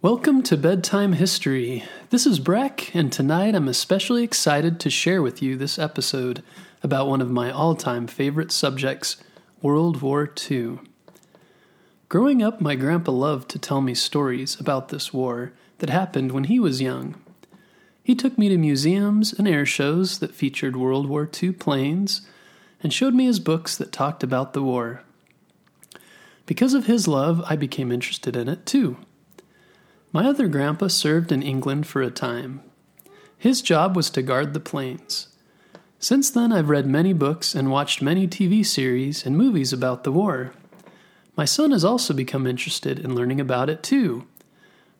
Welcome to Bedtime History. This is Breck, and tonight I'm especially excited to share with you this episode about one of my all time favorite subjects, World War II. Growing up, my grandpa loved to tell me stories about this war that happened when he was young. He took me to museums and air shows that featured World War II planes and showed me his books that talked about the war. Because of his love, I became interested in it too. My other grandpa served in England for a time. His job was to guard the planes. Since then, I've read many books and watched many TV series and movies about the war. My son has also become interested in learning about it too.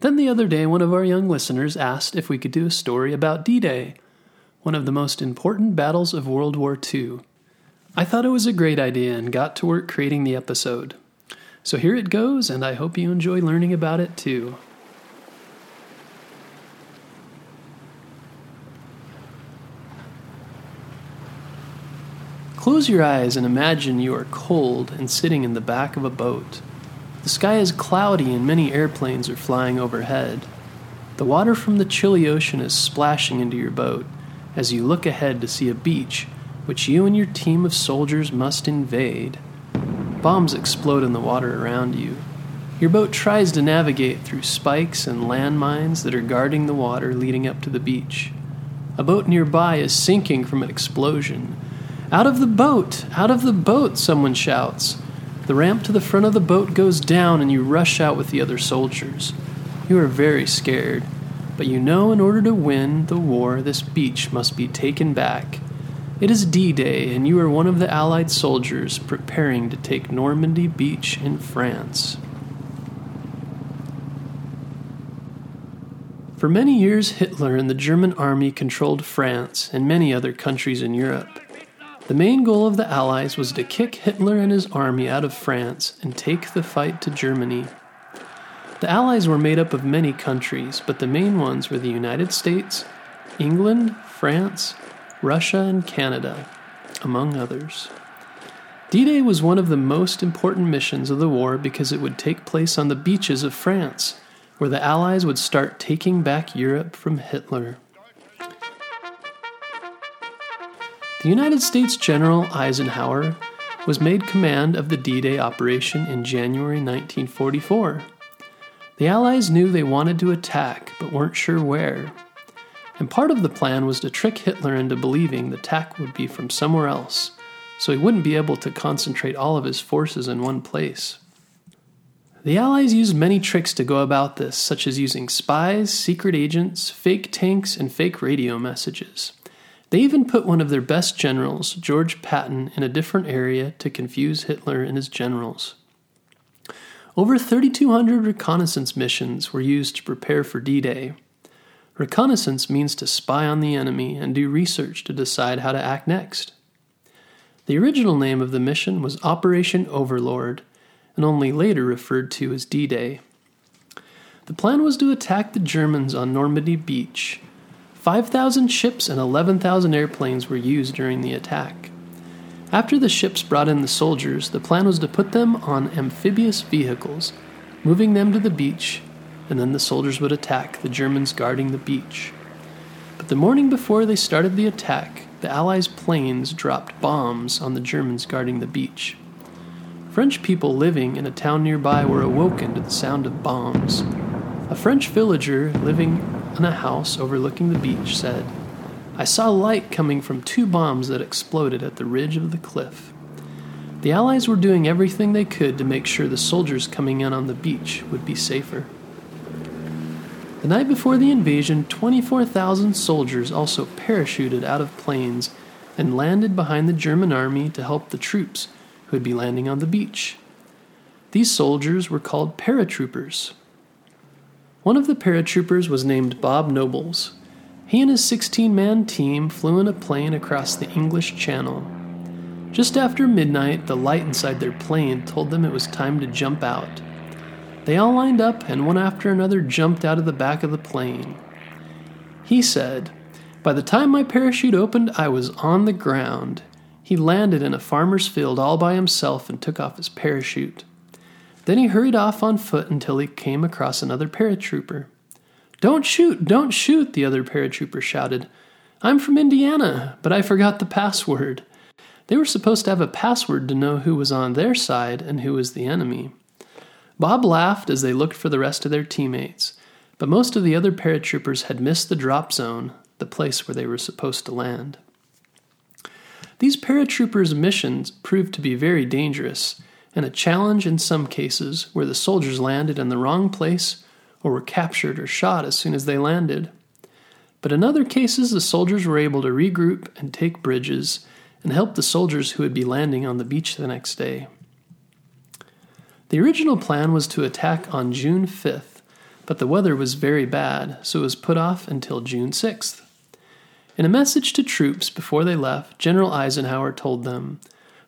Then the other day, one of our young listeners asked if we could do a story about D Day, one of the most important battles of World War II. I thought it was a great idea and got to work creating the episode. So here it goes, and I hope you enjoy learning about it too. Close your eyes and imagine you are cold and sitting in the back of a boat. The sky is cloudy and many airplanes are flying overhead. The water from the chilly ocean is splashing into your boat as you look ahead to see a beach which you and your team of soldiers must invade. Bombs explode in the water around you. Your boat tries to navigate through spikes and landmines that are guarding the water leading up to the beach. A boat nearby is sinking from an explosion out of the boat! Out of the boat! Someone shouts. The ramp to the front of the boat goes down, and you rush out with the other soldiers. You are very scared, but you know in order to win the war, this beach must be taken back. It is D Day, and you are one of the Allied soldiers preparing to take Normandy Beach in France. For many years, Hitler and the German army controlled France and many other countries in Europe. The main goal of the Allies was to kick Hitler and his army out of France and take the fight to Germany. The Allies were made up of many countries, but the main ones were the United States, England, France, Russia, and Canada, among others. D Day was one of the most important missions of the war because it would take place on the beaches of France, where the Allies would start taking back Europe from Hitler. The United States General Eisenhower was made command of the D Day operation in January 1944. The Allies knew they wanted to attack, but weren't sure where. And part of the plan was to trick Hitler into believing the attack would be from somewhere else, so he wouldn't be able to concentrate all of his forces in one place. The Allies used many tricks to go about this, such as using spies, secret agents, fake tanks, and fake radio messages. They even put one of their best generals, George Patton, in a different area to confuse Hitler and his generals. Over 3,200 reconnaissance missions were used to prepare for D Day. Reconnaissance means to spy on the enemy and do research to decide how to act next. The original name of the mission was Operation Overlord, and only later referred to as D Day. The plan was to attack the Germans on Normandy Beach 5,000 ships and 11,000 airplanes were used during the attack. After the ships brought in the soldiers, the plan was to put them on amphibious vehicles, moving them to the beach, and then the soldiers would attack the Germans guarding the beach. But the morning before they started the attack, the Allies' planes dropped bombs on the Germans guarding the beach. French people living in a town nearby were awoken to the sound of bombs. A French villager living in a house overlooking the beach said, I saw light coming from two bombs that exploded at the ridge of the cliff. The Allies were doing everything they could to make sure the soldiers coming in on the beach would be safer. The night before the invasion, 24,000 soldiers also parachuted out of planes and landed behind the German army to help the troops who would be landing on the beach. These soldiers were called paratroopers. One of the paratroopers was named Bob Nobles. He and his 16 man team flew in a plane across the English Channel. Just after midnight, the light inside their plane told them it was time to jump out. They all lined up, and one after another jumped out of the back of the plane. He said, By the time my parachute opened, I was on the ground. He landed in a farmer's field all by himself and took off his parachute. Then he hurried off on foot until he came across another paratrooper. Don't shoot, don't shoot, the other paratrooper shouted. I'm from Indiana, but I forgot the password. They were supposed to have a password to know who was on their side and who was the enemy. Bob laughed as they looked for the rest of their teammates, but most of the other paratroopers had missed the drop zone, the place where they were supposed to land. These paratroopers' missions proved to be very dangerous and a challenge in some cases where the soldiers landed in the wrong place or were captured or shot as soon as they landed. But in other cases, the soldiers were able to regroup and take bridges and help the soldiers who would be landing on the beach the next day. The original plan was to attack on June 5th, but the weather was very bad, so it was put off until June 6th. In a message to troops before they left, General Eisenhower told them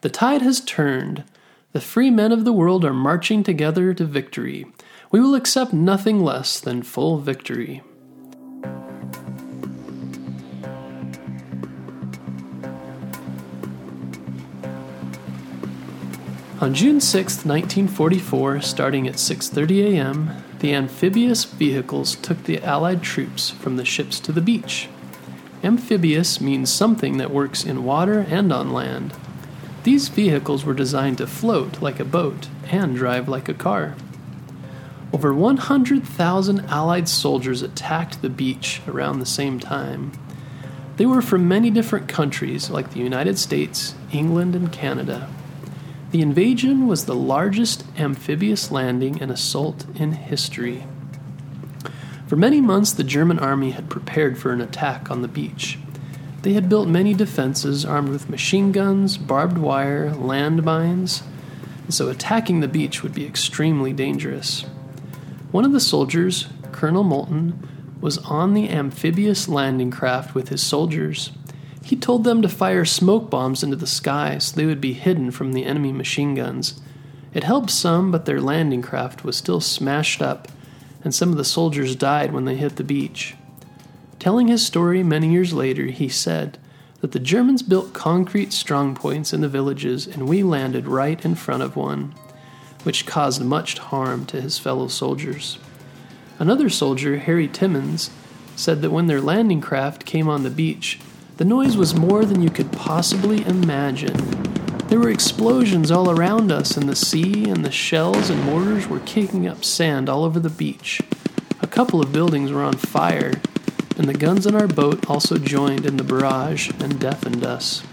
The tide has turned. The free men of the world are marching together to victory. We will accept nothing less than full victory. On June 6, 1944, starting at 6:30 a.m., the amphibious vehicles took the Allied troops from the ships to the beach. Amphibious means something that works in water and on land. These vehicles were designed to float like a boat and drive like a car. Over 100,000 Allied soldiers attacked the beach around the same time. They were from many different countries like the United States, England, and Canada. The invasion was the largest amphibious landing and assault in history. For many months, the German army had prepared for an attack on the beach. They had built many defenses armed with machine guns, barbed wire, landmines, and so attacking the beach would be extremely dangerous. One of the soldiers, Colonel Moulton, was on the amphibious landing craft with his soldiers. He told them to fire smoke bombs into the sky so they would be hidden from the enemy machine guns. It helped some, but their landing craft was still smashed up, and some of the soldiers died when they hit the beach. Telling his story many years later, he said that the Germans built concrete strongpoints in the villages and we landed right in front of one, which caused much harm to his fellow soldiers. Another soldier, Harry Timmins, said that when their landing craft came on the beach, the noise was more than you could possibly imagine. There were explosions all around us in the sea, and the shells and mortars were kicking up sand all over the beach. A couple of buildings were on fire, and the guns in our boat also joined in the barrage and deafened us.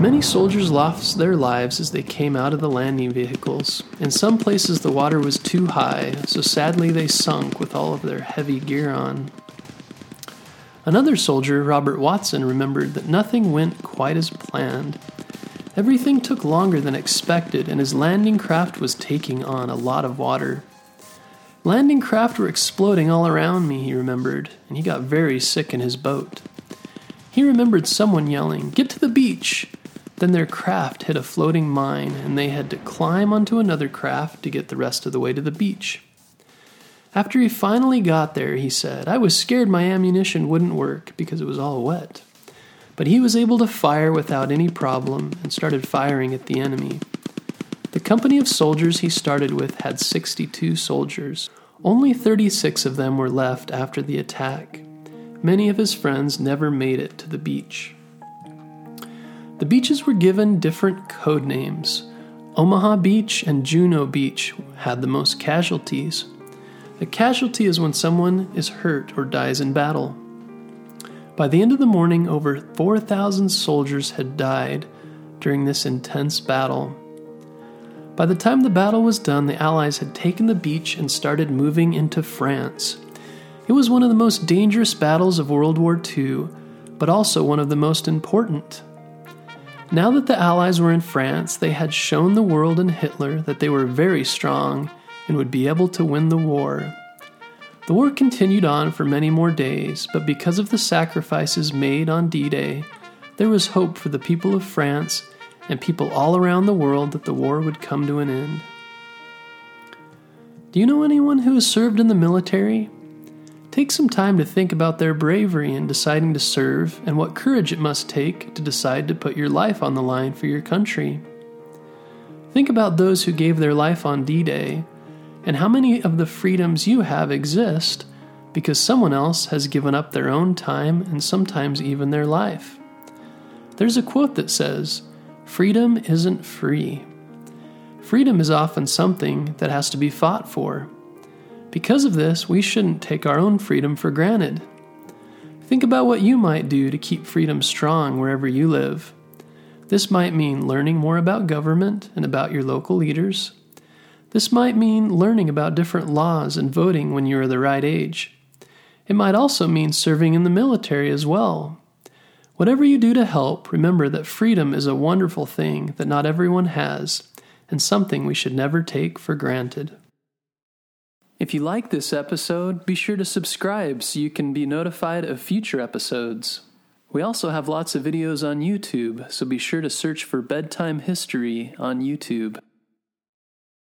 Many soldiers lost their lives as they came out of the landing vehicles. In some places, the water was too high, so sadly they sunk with all of their heavy gear on. Another soldier, Robert Watson, remembered that nothing went quite as planned. Everything took longer than expected, and his landing craft was taking on a lot of water. Landing craft were exploding all around me, he remembered, and he got very sick in his boat. He remembered someone yelling, Get to the beach! Then their craft hit a floating mine, and they had to climb onto another craft to get the rest of the way to the beach. After he finally got there, he said, I was scared my ammunition wouldn't work because it was all wet. But he was able to fire without any problem and started firing at the enemy. The company of soldiers he started with had 62 soldiers. Only 36 of them were left after the attack. Many of his friends never made it to the beach. The beaches were given different code names. Omaha Beach and Juno Beach had the most casualties. A casualty is when someone is hurt or dies in battle. By the end of the morning, over 4,000 soldiers had died during this intense battle. By the time the battle was done, the Allies had taken the beach and started moving into France. It was one of the most dangerous battles of World War II, but also one of the most important. Now that the Allies were in France, they had shown the world and Hitler that they were very strong and would be able to win the war. The war continued on for many more days, but because of the sacrifices made on D Day, there was hope for the people of France and people all around the world that the war would come to an end. Do you know anyone who has served in the military? Take some time to think about their bravery in deciding to serve and what courage it must take to decide to put your life on the line for your country. Think about those who gave their life on D Day and how many of the freedoms you have exist because someone else has given up their own time and sometimes even their life. There's a quote that says, Freedom isn't free. Freedom is often something that has to be fought for. Because of this, we shouldn't take our own freedom for granted. Think about what you might do to keep freedom strong wherever you live. This might mean learning more about government and about your local leaders. This might mean learning about different laws and voting when you are the right age. It might also mean serving in the military as well. Whatever you do to help, remember that freedom is a wonderful thing that not everyone has, and something we should never take for granted. If you like this episode, be sure to subscribe so you can be notified of future episodes. We also have lots of videos on YouTube, so be sure to search for Bedtime History on YouTube.